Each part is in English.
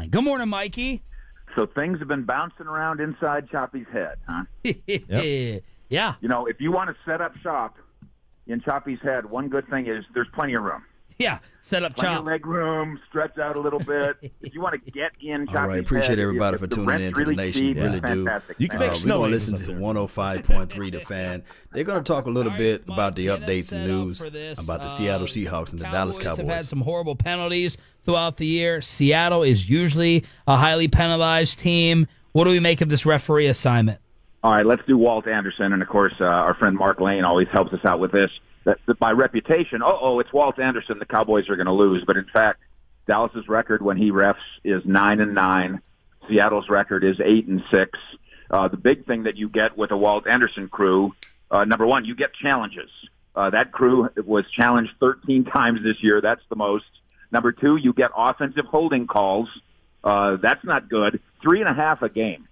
line. Good morning, Mikey. So things have been bouncing around inside Choppy's head, huh? Yeah. You know, if you want to set up shop in Choppy's head, one good thing is there's plenty of room. Yeah. Set up Plenty chop. leg room, stretch out a little bit. if you want to get in Choppy's All right, appreciate head, everybody if for the tuning rent's in to the really nation. cheap, Really do. You can make Uh, snow we're going to angels listen up to 105.3 The Fan. They're going to talk a little All bit right, about the Mike, get us updates and news this. about the Seattle Seahawks and the Dallas Cowboys have had some horrible penalties throughout the year. Seattle is usually a highly penalized team. What do we make of this referee assignment? All right, let's do Walt Anderson, and of course, uh, our friend Mark Lane always helps us out with this. That, that by reputation, oh, oh, it's Walt Anderson. The Cowboys are going to lose, but in fact, Dallas's record when he refs is nine and nine. Seattle's record is eight and six. Uh, the big thing that you get with a Walt Anderson crew, uh, number one, you get challenges. Uh, that crew was challenged 13 times this year. That's the most. Number two, you get offensive holding calls. Uh, that's not good. Three and a half a game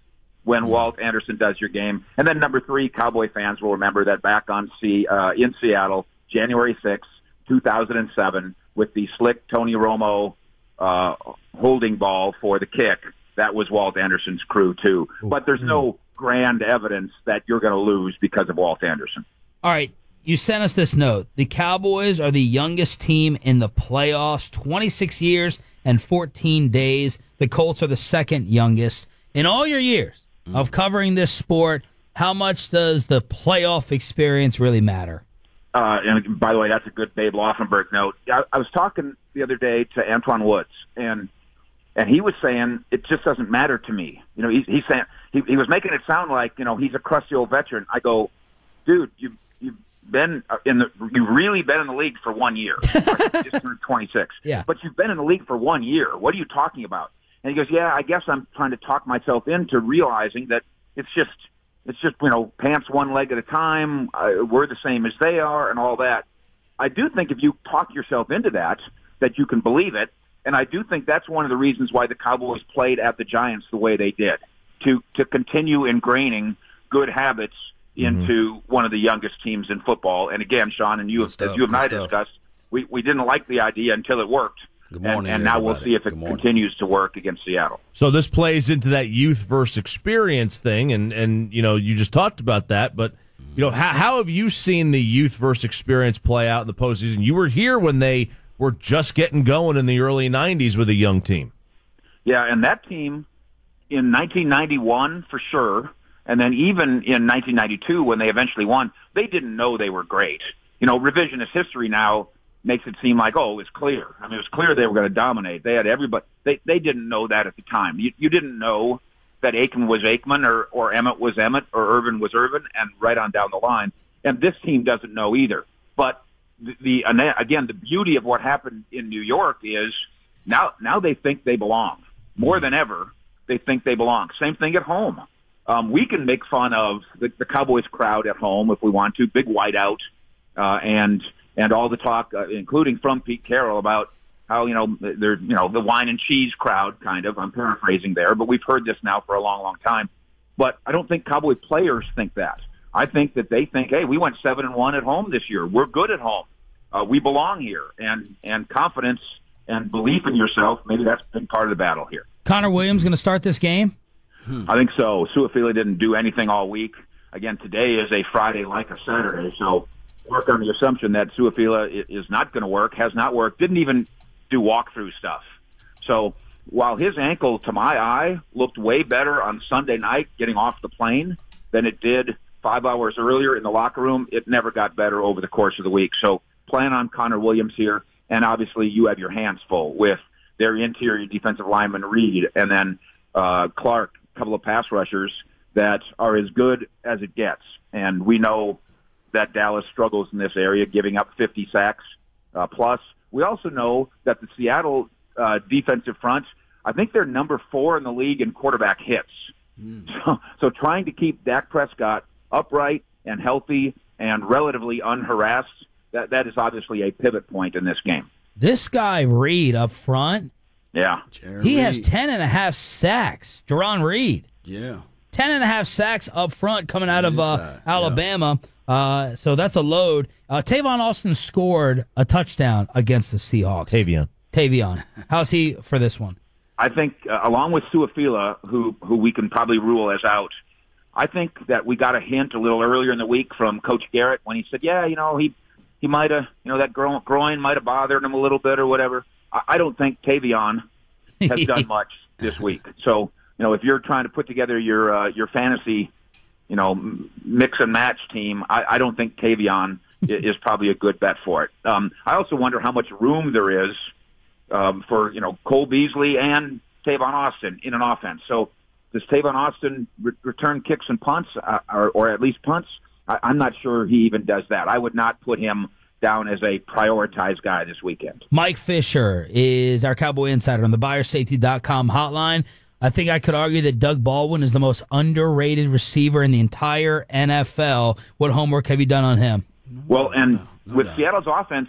when Walt Anderson does your game. And then number three, Cowboy fans will remember that back on C uh, in Seattle, January sixth, two 2007, with the slick Tony Romo uh, holding ball for the kick. That was Walt Anderson's crew too. But there's no grand evidence that you're going to lose because of Walt Anderson. All right. You sent us this note. The Cowboys are the youngest team in the playoffs, 26 years and 14 days. The Colts are the second youngest. In all your years of covering this sport, how much does the playoff experience really matter? Uh, and by the way, that's a good Babe Laufenberg note. I, I was talking the other day to Antwaun Woods, and and he was saying it just doesn't matter to me. You know, he, he's saying he, he was making it sound like you know he's a crusty old veteran. I go, dude, you you've been uh, in the you've really been in the league for one year. Just turned 26. Yeah. But you've been in the league for one year. What are you talking about? And he goes, yeah, I guess I'm trying to talk myself into realizing that it's just it's just you know pants one leg at a time. Uh, we're the same as they are, and all that. I do think if you talk yourself into that, that you can believe it. And I do think that's one of the reasons why the Cowboys played at the Giants the way they did to to continue ingraining good habits into one of the youngest teams in football. And again, Sean and you, Good stuff, as you and good I stuff. discussed, we we didn't like the idea until it worked. Good And- morning, and, now we'll see if it continues to work against Seattle. So this plays into that youth versus experience thing, and and you know you just talked about that, but you know how how have you seen the youth versus experience play out in the postseason? You were here when they were just getting going in the early '90s with a young team. Yeah, and that team in 1991 for sure, and then even in 1992 when they eventually won, they didn't know they were great. You know, revisionist history now makes it seem like oh, it was clear. I mean, it was clear they were going to dominate. They had everybody. They they didn't know that at the time. You you didn't know that Aikman was Aikman or or Emmett was Emmett or Irvin was Irvin, and right on down the line. And this team doesn't know either. But the, the again, the beauty of what happened in New York is now now they think they belong more than ever. They think they belong. Same thing at home. Um, we can make fun of the, the Cowboys crowd at home if we want to, big whiteout, uh, and and all the talk, uh, including from Pete Carroll, about how you know they're you know the wine and cheese crowd, kind of. I'm paraphrasing there, but we've heard this now for a long, long time. But I don't think Cowboy players think that. I think that they think, hey, we went seven and one at home this year. We're good at home. Uh, we belong here, and and confidence and belief in yourself. Maybe that's been part of the battle here. Connor Williams going to start this game? I think so. Su'a-Filo didn't do anything all week. Again, today is a Friday like a Saturday, so work on the assumption that Su'a-Filo is not going to work, has not worked, didn't even do walkthrough stuff. So while his ankle, to my eye, looked way better on Sunday night getting off the plane than it did five hours earlier in the locker room, it never got better over the course of the week. So plan on Connor Williams here, and obviously you have your hands full with their interior defensive lineman Reed, and then uh, Clark, a couple of pass rushers that are as good as it gets. And we know that Dallas struggles in this area, giving up 50 sacks uh, plus. We also know that the Seattle uh, defensive front, I think they're number four in the league in quarterback hits. So, so trying to keep Dak Prescott upright and healthy and relatively unharassed, that, that is obviously a pivot point in this game. This guy Reed up front, Yeah. Jerry he has Reed. 10 and a half sacks. Jarran Reed. Yeah. 10 and a half sacks up front coming out of uh, Inside, yeah. Alabama. Uh, so that's a load. Uh, Tavon Austin scored a touchdown against the Seahawks. Tavion. Tavion. How's he for this one? I think uh, along with Su'a-Filo, who who we can probably rule as out, I think that we got a hint a little earlier in the week from Coach Garrett when he said, "Yeah, you know, he he might have, you know, that groin, groin might have bothered him a little bit or whatever." I, I don't think Tavion has done much this week. So, you know, if you're trying to put together your uh, your fantasy, you know, mix and match team, I, I don't think Tavion is probably a good bet for it. Um, I also wonder how much room there is um, for you know Cole Beasley and Tavon Austin in an offense. So does Tavon Austin re- return kicks and punts, uh, or, or at least punts? I, I'm not sure he even does that. I would not put him down as a prioritized guy this weekend. Mike Fisher is our Cowboy Insider on the BuyerSafety.com hotline. I think I could argue that Doug Baldwin is the most underrated receiver in the entire NFL. What homework have you done on him? Well, and no with doubt. Seattle's offense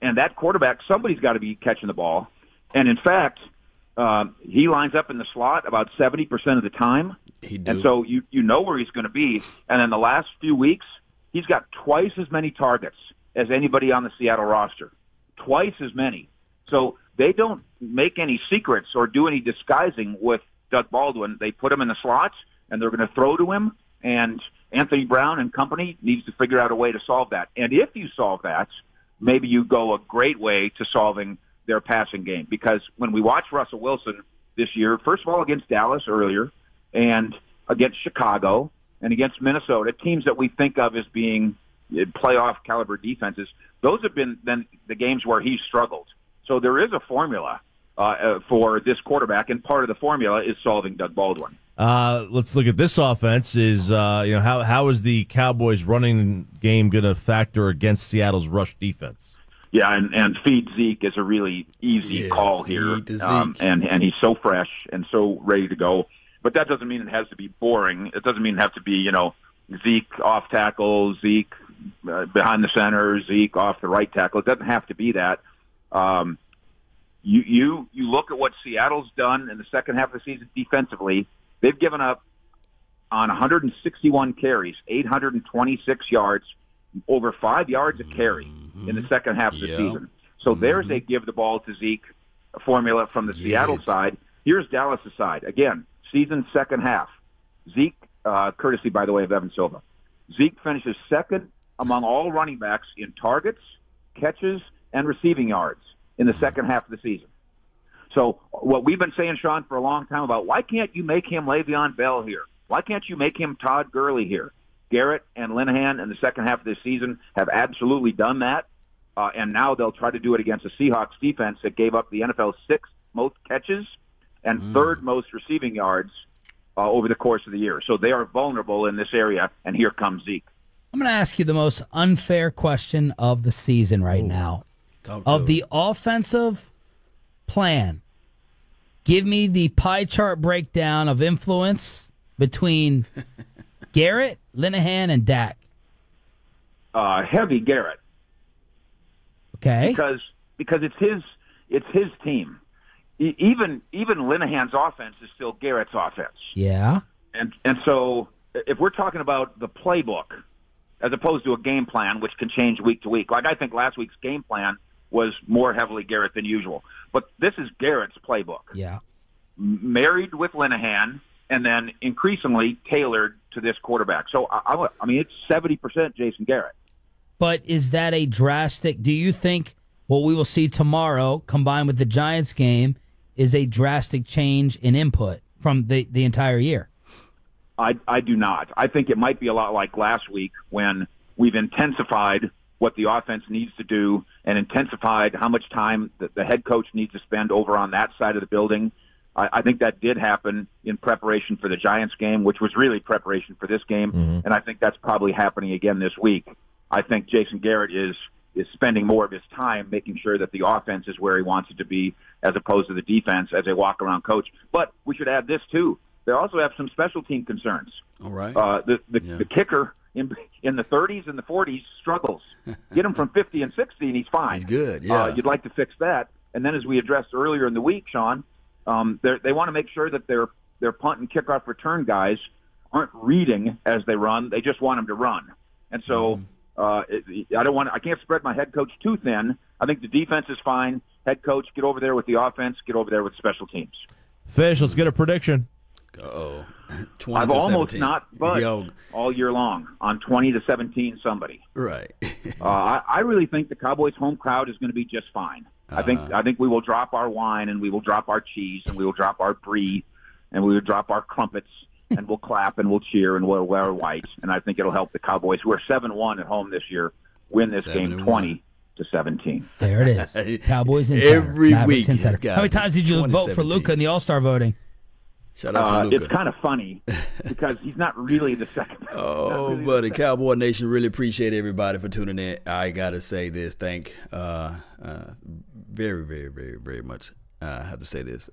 and that quarterback, somebody's got to be catching the ball. And in fact, um, he lines up in the slot about seventy percent of the time. He do. And so you you know where he's going to be. And in the last few weeks, he's got twice as many targets as anybody on the Seattle roster. Twice as many. So they don't make any secrets or do any disguising with Doug Baldwin. They put him in the slots and they're going to throw to him. And Anthony Brown and company needs to figure out a way to solve that. And if you solve that, maybe you go a great way to solving their passing game. Because when we watch Russell Wilson this year, first of all against Dallas earlier, and against Chicago and against Minnesota, teams that we think of as being uh, playoff caliber defenses, those have been then the games where he struggled. So there is a formula uh, uh, for this quarterback, and part of the formula is solving Doug Baldwin. Uh, let's look at this offense. Is uh, you know how how is the Cowboys running game going to factor against Seattle's rush defense? Yeah, and, and feed Zeke is a really easy Yeah, call here, um, and and he's so fresh and so ready to go. But that doesn't mean it has to be boring. It doesn't mean it have to be you know Zeke off tackle, Zeke uh, behind the center, Zeke off the right tackle. It doesn't have to be that. Um, you you you look at what Seattle's done in the second half of the season defensively. They've given up on 161 carries, 826 yards, over five yards a carry in the second half of the Yeah. season. So there's a give the ball to Zeke formula from the Seattle side. Here's Dallas' side. Again, season second half. Zeke, uh, courtesy, by the way, of Evan Silva. Zeke finishes second among all running backs in targets, catches, and receiving yards in the second half of the season. So what we've been saying, Sean, for a long time about why can't you make him Le'Veon Bell here? Why can't you make him Todd Gurley here? Garrett and Linehan in the second half of this season have absolutely done that, uh, and now they'll try to do it against a Seahawks defense that gave up the NFL's sixth most catches and third most receiving yards uh, over the course of the year. So they are vulnerable in this area, and here comes Zeke. I'm going to ask you the most unfair question of the season right now. Talk to Of him. the offensive plan, give me the pie chart breakdown of influence between Garrett, Linehan, and Dak. Uh, heavy Garrett. Okay. because because it's his it's his team. E- even even Linehan's offense is still Garrett's offense, Yeah. and and so if we're talking about the playbook as opposed to a game plan, which can change week to week, like I think last week's game plan was more heavily Garrett than usual, but this is Garrett's playbook, Yeah. Married with Linehan, and then increasingly tailored to this quarterback. So I, I, I mean, it's seventy percent Jason Garrett. But is that a drastic? Do you think what we will see tomorrow, combined with the Giants game, is a drastic change in input from the the entire year? I, I do not. I think it might be a lot like last week when we've intensified what the offense needs to do and intensified how much time the, the head coach needs to spend over on that side of the building. I, I think that did happen in preparation for the Giants game, which was really preparation for this game, and I think that's probably happening again this week. I think Jason Garrett is is spending more of his time making sure that the offense is where he wants it to be, as opposed to the defense as a walk around coach. But we should add this too. They also have some special team concerns. All right. Uh, the the, Yeah. the kicker in in the 30s and the 40s struggles. Get him from 50 and 60, and he's fine. He's good, yeah. Uh, you'd like to fix that. And then, as we addressed earlier in the week, Sean, um, they're- want to make sure that their their punt and kickoff return guys aren't reading as they run. They just want them to run. And so, Mm-hmm. uh, it, I don't want. I can't spread my head coach too thin. I think the defense is fine. Head coach, get over there with the offense. Get over there with special teams. Fish, let's get a prediction. oh. I've almost not budged Yo, all year long on 20 to 17 somebody. right. Uh, I, I really think the Cowboys' home crowd is going to be just fine. I think Uh-huh. I think we will drop our wine and we will drop our cheese and we will drop our brie and we will drop our crumpets and we'll clap and we'll cheer and we'll wear white. And I think it'll help the Cowboys, who are seven one at home this year, win this Seven game and twenty to seventeen. There it is. Cowboys Insider. Every Mavericks week Insider. it's How many times did you vote for Luka in the All Star voting? Shout out to Uh, Luka. it's kind of funny because he's not really the second. Oh, really the buddy, second. Cowboy Nation, really appreciate everybody for tuning in. I gotta say this, thank uh, uh, very, very, very, very much. Uh, I have to say this.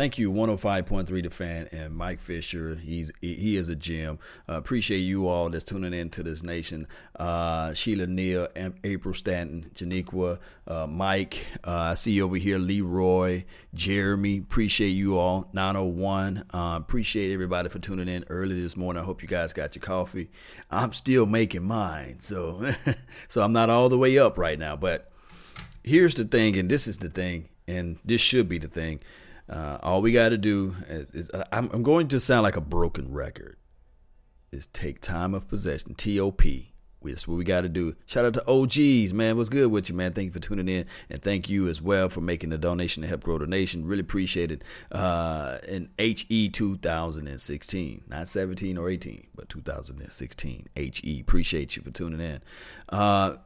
Thank you, 105.3 The Fan and Mike Fisher. He's he, is a gem. Uh, appreciate you all that's tuning in to this nation. Uh, Sheila Neal, April Stanton, Janiqua, uh, Mike. Uh, I see you over here, Leroy, Jeremy. Appreciate you all. 901. Uh, appreciate everybody for tuning in early this morning. I hope you guys got your coffee. I'm still making mine, so so I'm not all the way up right now, but here's the thing, and this is the thing, and this should be the thing. Uh, all we got to do is, is I'm, I'm going to sound like a broken record. Is take time of possession, TOP. That's what we got to do. Shout out to OGs, man. What's good with you, man? Thank you for tuning in, and thank you as well for making the donation to help grow the nation. Really appreciate it. Uh, in HE 2016, not 17 or 18, but 2016 HE. Appreciate you for tuning in. Uh,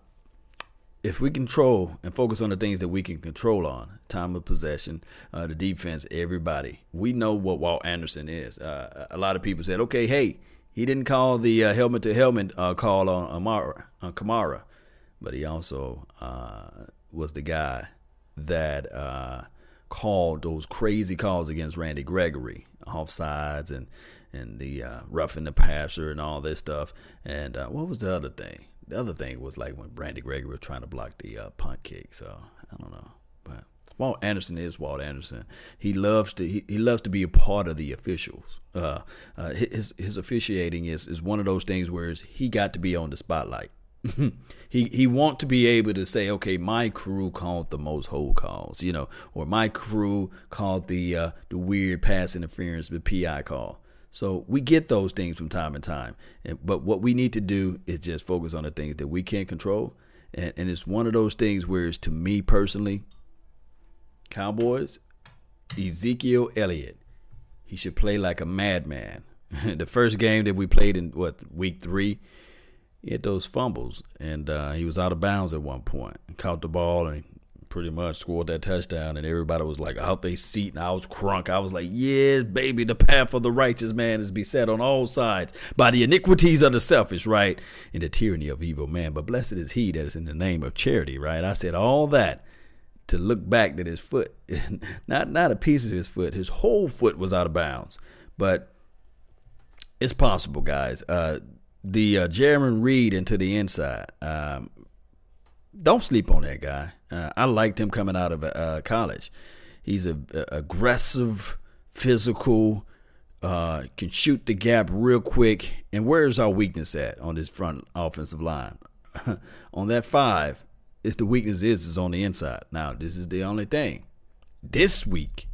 if we control and focus on the things that we can control on time of possession uh, the defense everybody we know what walt anderson is uh, a lot of people said okay hey he didn't call the uh, helmet to helmet uh, call on Amara, on kamara but he also uh, was the guy that uh, called those crazy calls against randy gregory offsides and and the roughing the passer and all this stuff. And what was the other thing? The other thing was like when Randy Gregory was trying to block the uh, punt kick. So I don't know, but Walt Anderson is Walt Anderson. He loves to he, he loves to be a part of the officials. Uh, uh, his his officiating is is one of those things where he got to be on the spotlight. he he want to be able to say, okay, my crew called the most hold calls, you know, or my crew called the uh, the weird pass interference, the PI call. So we get those things from time to time, and, but what we need to do is just focus on the things that we can't control, and, and it's one of those things where it's to me personally, Cowboys, Ezekiel Elliott, he should play like a madman. the first game that we played in what week three, he had those fumbles, and uh, he was out of bounds at one point. And caught the ball and pretty much scored that touchdown, and everybody was like out they seat, and I was crunk. I was like, "Yes, baby, the path of the righteous man is beset on all sides by the iniquities of the selfish, right, and the tyranny of evil man. But blessed is he that is in the name of charity, right?" I said all that to look back that his foot, not not a piece of his foot, his whole foot was out of bounds, but it's possible, guys. Uh, the uh, Jarran Reed into the inside. Um, don't sleep on that guy. Uh, I liked him coming out of uh, college. He's a, a aggressive, physical, uh, can shoot the gap real quick. And where's our weakness at on this front offensive line? on that five, it's the weakness is is on the inside. Now this is the only thing. This week,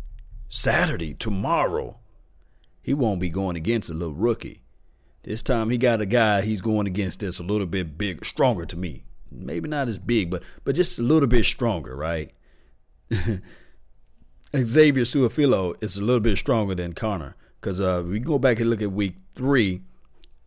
Saturday, tomorrow, he won't be going against a little rookie. This time he got a guy he's going against that's a little bit bigger, stronger to me. Maybe not as big, but but just a little bit stronger, right? Xavier Su'a-Filo is a little bit stronger than Connor because uh, we go back and look at week three.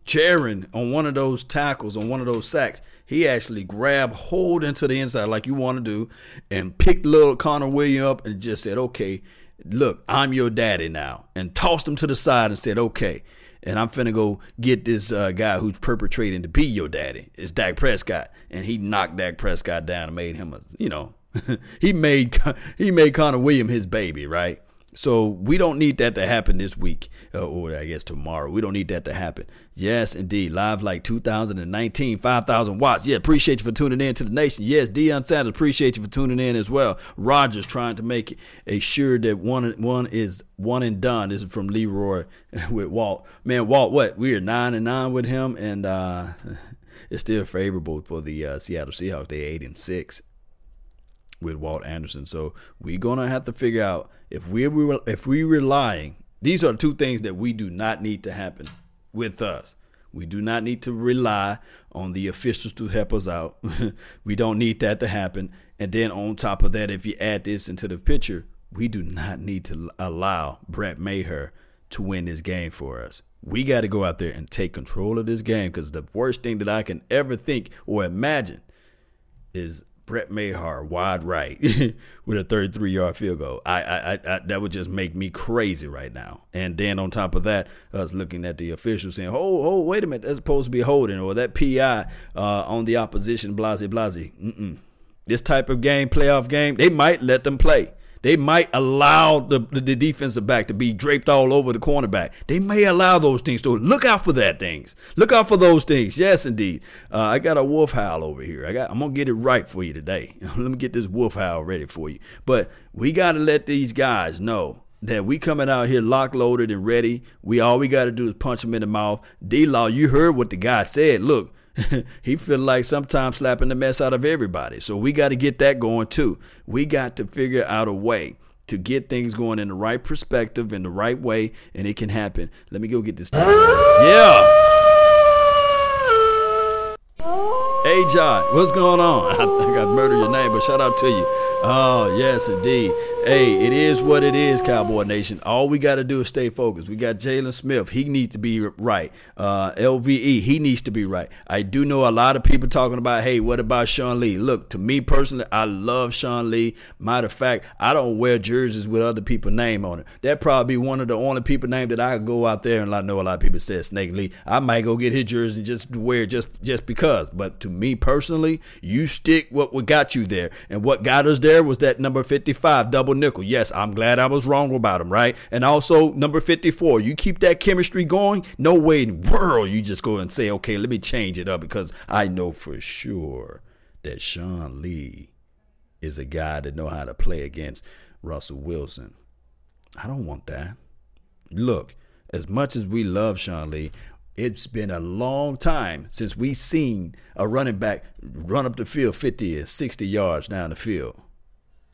Jarran on one of those tackles, on one of those sacks, he actually grabbed hold into the inside like you want to do and picked little Connor William up and just said, okay, look, I'm your daddy now. And tossed him to the side and said, okay. And I'm finna go get this uh, guy who's perpetrating to be your daddy. It's Dak Prescott. And he knocked Dak Prescott down and made him a, you know, he made he made Connor William his baby, right? So we don't need that to happen this week, uh, or I guess tomorrow. We don't need that to happen. Yes, indeed. Live like 2019, 5,000 watts. Yeah, appreciate you for tuning in to the nation. Yes, Deion Sanders, appreciate you for tuning in as well. Rogers trying to make a sure that one one is one and done. This is from Leroy with Walt. Man, Walt, what? We are nine and nine with him, and uh, it's still favorable for the uh, Seattle Seahawks. They eight and six with Walt Anderson. So we're gonna have to figure out if we if we relying. These are two things that we do not need to happen with us. We do not need to rely on the officials to help us out. we don't need that to happen. And then on top of that, if you add this into the picture, we do not need to allow Brett Maher to win this game for us. We got to go out there and take control of this game because the worst thing that I can ever think or imagine is Brett Maher wide right with a 33 yard field goal. I, I, I, that would just make me crazy right now. And then on top of that, us looking at the officials saying, "Oh, oh, wait a minute, that's supposed to be holding," or that PI uh, on the opposition, blase, blase. Mm-mm. This type of game, playoff game, they might let them play. They might allow the, the, defensive back to be draped all over the cornerback. They may allow those things. So look out for that things. Look out for those things. Yes, indeed. Uh, I got a wolf howl over here. I got. I'm gonna get it right for you today. Let me get this wolf howl ready for you. But we got to let these guys know that we coming out here lock loaded and ready. We all we got to do is punch them in the mouth. D Law, you heard what the guy said. Look, he feel like sometimes slapping the mess out of everybody. So we got to get that going too. We got to figure out a way to get things going in the right perspective, in the right way, and it can happen. Let me go get this. Yeah. Hey, John, what's going on? I think I murdered your name, but shout out to you. Oh, yes, indeed. Hey, it is what it is, Cowboy Nation. All we got to do is stay focused. We got Jaylon Smith. He needs to be right. Uh, LVE, he needs to be right. I do know a lot of people talking about, hey, what about Sean Lee? Look, to me personally, I love Sean Lee. Matter of fact, I don't wear jerseys with other people's name on it. That probably be one of the only people name that I go out there and I know a lot of people say Snake Lee. I might go get his jersey and just wear just just because. But to me personally, you stick what got you there, and what got us there was that number fifty-five double nickel. Yes, I'm glad I was wrong about him, right? And also number 54, you keep that chemistry going. No way in the world you just go and say, okay, let me change it up because I know for sure that Sean Lee is a guy that know how to play against Russell Wilson. I don't want that. Look, as much as we love Sean Lee, it's been a long time since we seen a running back run up the field 50 or 60 yards down the field.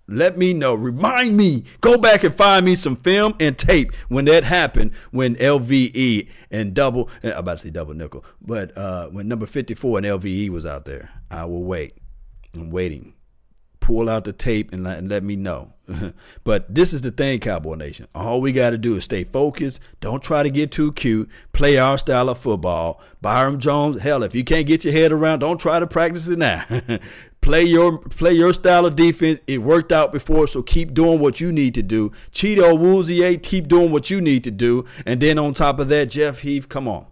Let me know. Remind me. Go back and find me some film and tape when that happened. When LVE and double, I'm about to say double nickel, but uh, when number 54 and LVE was out there, I will wait. I'm waiting pull out the tape and let, and let me know. but this is the thing, Cowboy Nation. All we got to do is stay focused. Don't try to get too cute. Play our style of football. Byron Jones, hell, if you can't get your head around, don't try to practice it now. play your play your style of defense. It worked out before, so keep doing what you need to do. Chido Awuzie, keep doing what you need to do. And then on top of that, Jeff Heath, come on.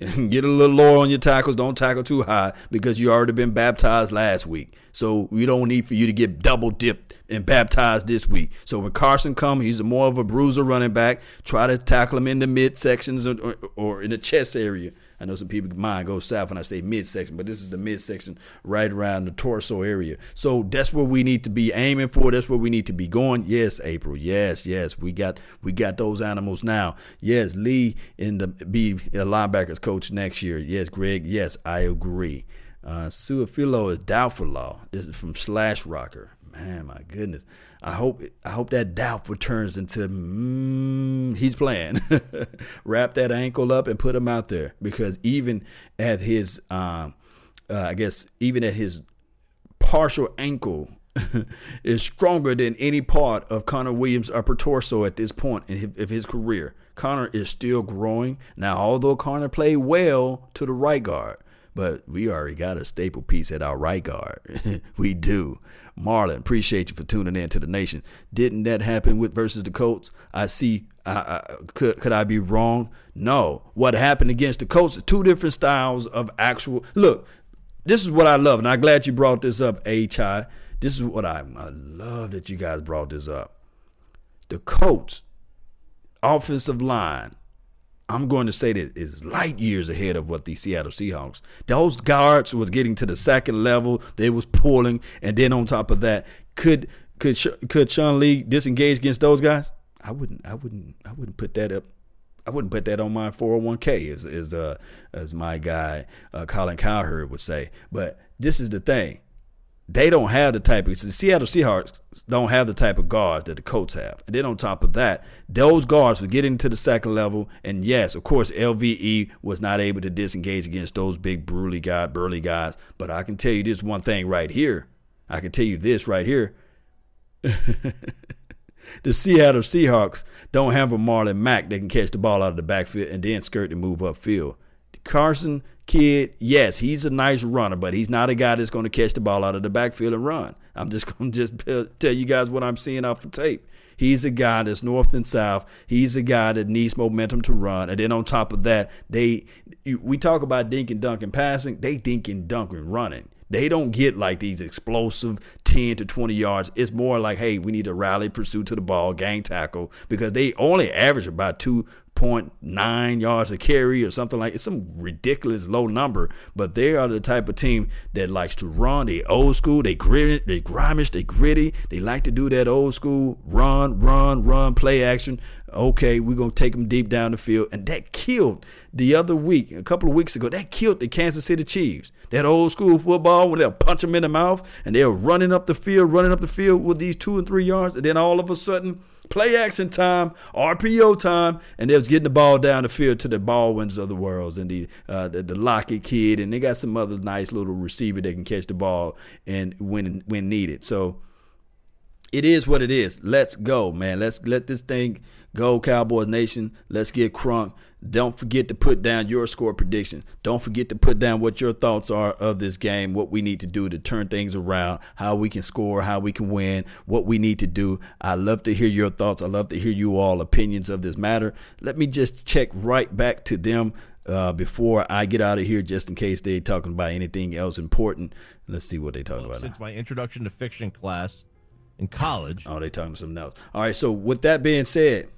Get a little lower on your tackles. Don't tackle too high because you already been baptized last week. So we don't need for you to get double dipped and baptized this week. So when Carson comes, he's more of a bruiser running back. Try to tackle him in the mid sections or, or, or in the chest area I know some people mind go south when I say midsection, but this is the midsection right around the torso area. So that's where we need to be aiming for. That's where we need to be going. Yes, April. Yes, yes. We got we got those animals now. Yes, Lee in the be a linebackers coach next year. Yes, Greg. Yes, I agree. Uh, Su'a-Filo is doubtful law. This is from Slash Rocker. Man, my goodness. I hope I hope that doubtful turns into mm, he's playing. Wrap that ankle up and put him out there because even at his, um, uh, I guess even at his partial ankle is stronger than any part of Connor Williams' upper torso at this point in his, his career. Connor is still growing now. Although Connor played well to the right guard, but we already got a staple piece at our right guard. we do. Marlon, appreciate you for tuning in to the nation. Didn't that happen with versus the Colts? I see. I, I, could could I be wrong? No. What happened against the Colts? Two different styles of actual. Look, this is what I love, and I'm glad you brought this up, Chai. This is what I, I love that you guys brought this up. The Colts offensive line I'm going to say that is light years ahead of what the Seattle Seahawks. Those guards was getting to the second level. They was pulling, and then on top of that, could could could Sean Lee disengage against those guys? I wouldn't. I wouldn't. I wouldn't put that up. I wouldn't put that on my 401k, as as uh, as my guy uh, Colin Cowherd would say. But this is the thing. They don't have the type of the Seattle Seahawks don't have the type of guards that the Colts have. And then on top of that, those guards were getting to the second level. And yes, of course, LVE was not able to disengage against those big burly guy, burly guys. But I can tell you this one thing right here. I can tell you this right here. the Seattle Seahawks don't have a Marlon Mack that can catch the ball out of the backfield and then skirt and move upfield. Carson kid, yes, he's a nice runner, but he's not a guy that's going to catch the ball out of the backfield and run. I'm just going to just tell you guys what I'm seeing off the tape. He's a guy that's north and south. He's a guy that needs momentum to run. And then on top of that, they we talk about dink and dunk and passing. They dink and dunk and running. They don't get like these explosive 10 to 20 yards. It's more like, hey, we need to rally, pursue to the ball, gang tackle, because they only average about two 0.9 yards a carry or something like it's some ridiculous low number. But they are the type of team that likes to run. They old school, they gritty, they grimish, they gritty. They like to do that old school run, run, run, play action. Okay, we're gonna take them deep down the field, and that killed the other week, a couple of weeks ago. That killed the Kansas City Chiefs. That old school football when they'll punch them in the mouth and they're running up the field, running up the field with these two and three yards, and then all of a sudden play action time, RPO time, and they was getting the ball down the field to the Baldwins of the worlds and the uh, the, the Lockett kid, and they got some other nice little receiver that can catch the ball and when when needed. So it is what it is. Let's go, man. Let's let this thing go, Cowboys Nation. Let's get crunk. Don't forget to put down your score prediction. Don't forget to put down what your thoughts are of this game, what we need to do to turn things around, how we can score, how we can win, what we need to do. I love to hear your thoughts. I love to hear you all opinions of this matter. Let me just check right back to them uh, before I get out of here, just in case they're talking about anything else important. Let's see what they're talking well, about. Since now. my introduction to fiction class in college. Oh, they talking something else. All right. So with that being said,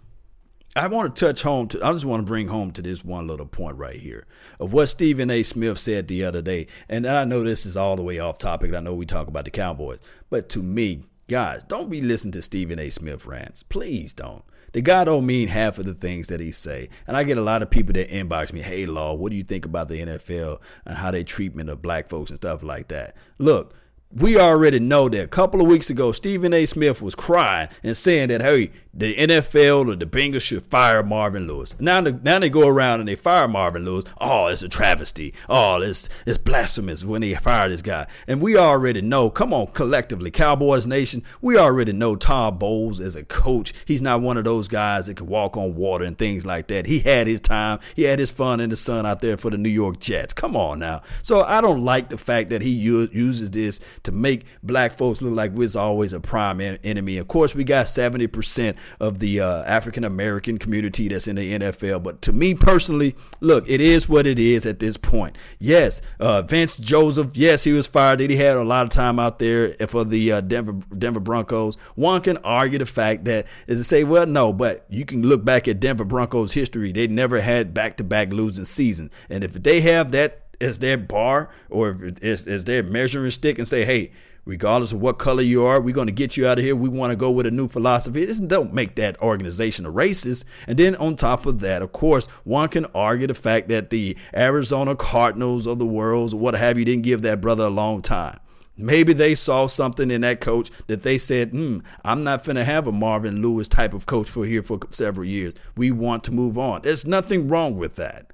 I want to touch home to I just want to bring home to this one little point right here of what Stephen A. Smith said the other day. And I know this is all the way off topic. I know we talk about the Cowboys. But to me, guys, don't be listening to Stephen A. Smith rants. Please don't. The guy don't mean half of the things that he say. And I get a lot of people that inbox me, hey Law, what do you think about the NFL and how they treatment of black folks and stuff like that? Look, we already know that a couple of weeks ago, Stephen A. Smith was crying and saying that, hey, the NFL or the Bengals should fire Marvin Lewis. Now, the, now they go around and they fire Marvin Lewis. Oh, it's a travesty. Oh, it's, it's blasphemous when they fire this guy. And we already know, come on, collectively, Cowboys Nation, we already know Todd Bowles as a coach. He's not one of those guys that can walk on water and things like that. He had his time. He had his fun in the sun out there for the New York Jets. Come on now. So I don't like the fact that he uses this to make black folks look like we're always a prime enemy. Of course, we got 70% of the uh, African American community that's in the NFL. But to me personally, look, it is what it is at this point. Yes, uh, Vance Joseph, yes, he was fired. He had a lot of time out there for the uh, Denver Denver Broncos. One can argue the fact that to say, well, no, but you can look back at Denver Broncos history. They never had back to back losing seasons, and if they have that as their bar or as, as their measuring stick and say, hey, regardless of what color you are, we're going to get you out of here. We want to go with a new philosophy. This don't make that organization a racist. And then on top of that, of course, one can argue the fact that the Arizona Cardinals of the world or what have you didn't give that brother a long time. Maybe they saw something in that coach that they said, hmm, I'm not going to have a Marvin Lewis type of coach for here for several years. We want to move on. There's nothing wrong with that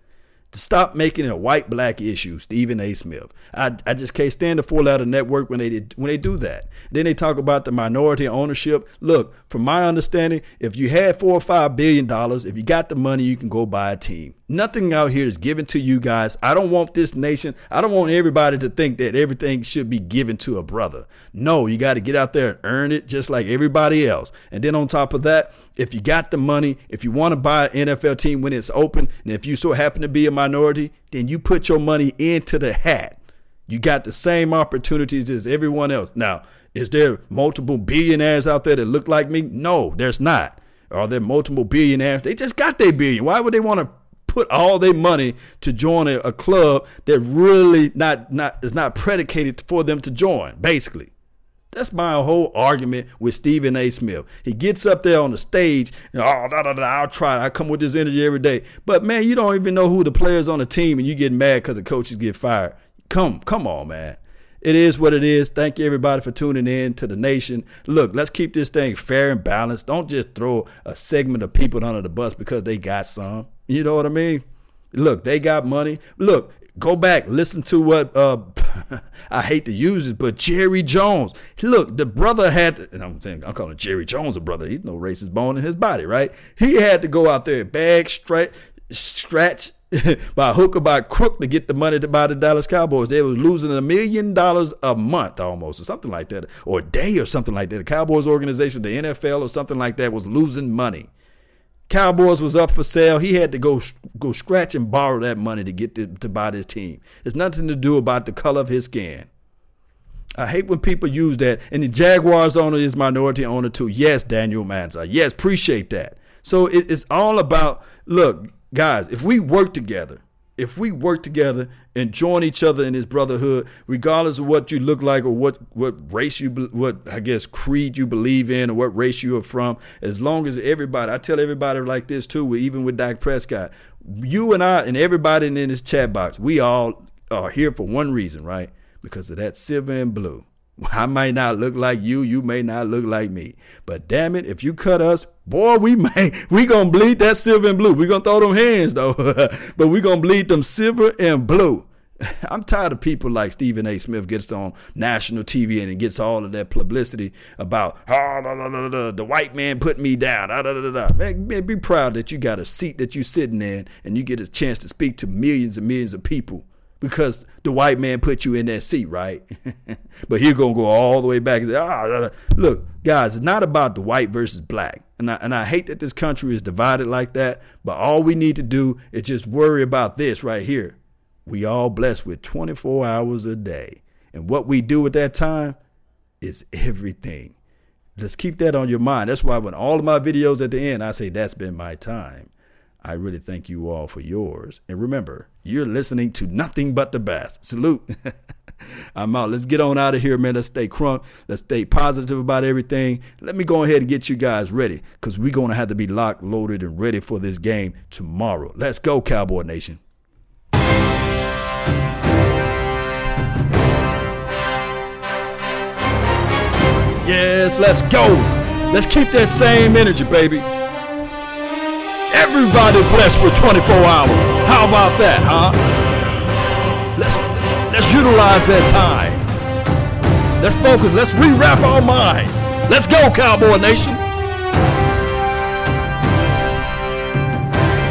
to stop making it a white black issue, Stephen A. Smith. I, I just can't stand the four letter network when they did, when they do that. Then they talk about the minority ownership. Look, from my understanding, if you had four or five billion dollars, if you got the money, you can go buy a team. Nothing out here is given to you guys. I don't want this nation, I don't want everybody to think that everything should be given to a brother. No, you got to get out there and earn it just like everybody else. And then on top of that, if you got the money, if you want to buy an NFL team when it's open, and if you so happen to be a minority, then you put your money into the hat. You got the same opportunities as everyone else. Now, is there multiple billionaires out there that look like me? No, there's not. Are there multiple billionaires? They just got their billion. Why would they want to put all their money to join a, a, club that really not not is not predicated for them to join. Basically, that's my whole argument with Stephen A. Smith. He gets up there on the stage and oh, da, da, da, I'll try. I come with this energy every day. But man, you don't even know who the players on the team, and you get mad because the coaches get fired. Come, come on, man. it is what it is. Thank you everybody for tuning in to the nation. Look, let's keep this thing fair and balanced. Don't just throw a segment of people under the bus because they got some. You know what I mean? Look, they got money. Look, go back, listen to what uh, I hate to use it, but Jerry Jones. Look, the brother had to, and I'm saying I'm calling Jerry Jones a brother. He's no racist bone in his body, right? He had to go out there and bag, stretch, stretch by hook or by crook to get the money to buy the Dallas Cowboys. They were losing a million dollars a month almost, or something like that, or a day or something like that. The Cowboys organization, the NFL or something like that, was losing money. Cowboys was up for sale. He had to go go scratch and borrow that money to get to, to buy this team. It's nothing to do about the color of his skin. I hate when people use that. And the Jaguars owner is minority owner too. Yes, Daniel Manza. Yes, appreciate that. So it, it's all about look guys, if we work together, if we work together and join each other in this brotherhood, regardless of what you look like or what, what race you, what I guess creed you believe in or what race you are from, as long as everybody, I tell everybody like this too, even with Dak Prescott, you and I and everybody in this chat box, we all are here for one reason, right? Because of that silver and blue. I might not look like you, you may not look like me. But damn it, if you cut us, boy, we may we gonna bleed that silver and blue. We gonna throw them hands though, but we gonna bleed them silver and blue. I'm tired of people like Stephen A. Smith gets on national TV and gets all of that publicity about oh, da, da, da, the white man put me down. Man, man, be proud that you got a seat that you're sitting in and you get a chance to speak to millions and millions of people because the white man put you in that seat, right? but you're gonna go all the way back and say, ah, look, guys, it's not about the white versus black. And I, and I hate that this country is divided like that, but all we need to do is just worry about this right here. We all blessed with 24 hours a day. And what we do at that time is everything. Let's keep that on your mind. That's why when all of my videos at the end, I say, that's been my time. I really thank you all for yours. And remember, you're listening to nothing but the best. Salute. I'm out. Let's get on out of here, man. Let's stay crunk. Let's stay positive about everything. Let me go ahead and get you guys ready because we're going to have to be locked, loaded, and ready for this game tomorrow. Let's go, Cowboy Nation. Yes, let's go. Let's keep that same energy, baby. Everybody blessed with 24 hours. How about that, huh? Let's let's utilize that time. Let's focus. Let's rewrap our mind. Let's go, Cowboy Nation.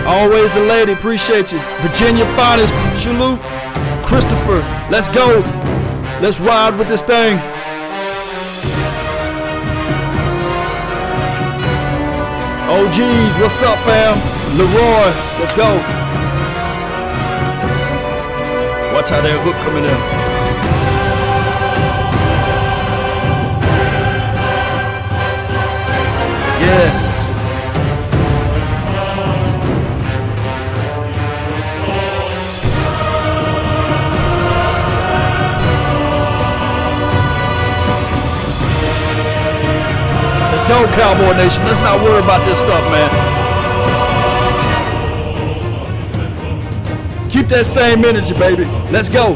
Always a lady. Appreciate you. Virginia Finest, Chalou, Christopher. Let's go. Let's ride with this thing. Oh geez, what's up, fam? Leroy, let's go. Watch how that hook coming in. Yes. Go, Cowboy Nation. Let's not worry about this stuff, man. Keep that same energy, baby. Let's go.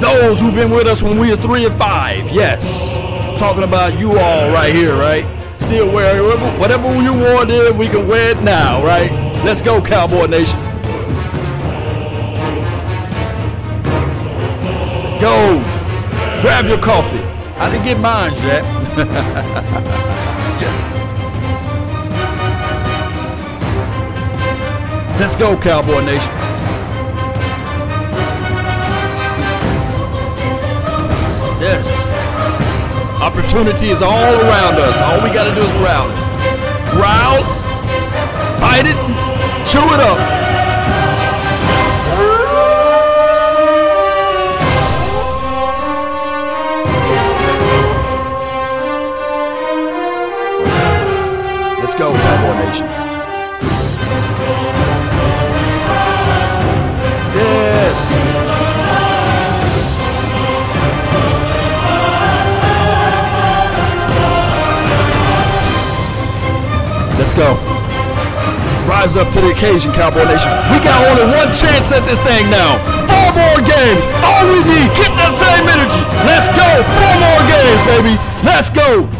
Those who've been with us when we were three and five, yes. Talking about you all right here, right? Still wear whatever you wore then, we can wear it now, right? Let's go, Cowboy Nation. Let's go. Grab your coffee. I didn't get mine yet yes. Let's go, Cowboy Nation. Yes. Opportunity is all around us. All we got to do is growl it. Growl, bite it, chew it up. Go. Rise up to the occasion, Cowboy Nation. We got only one chance at this thing now. Four more games. All we need. Get that same energy. Let's go. Four more games, baby. Let's go.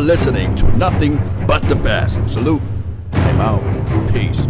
Are listening to nothing but the best. Salute. I'm out. Peace.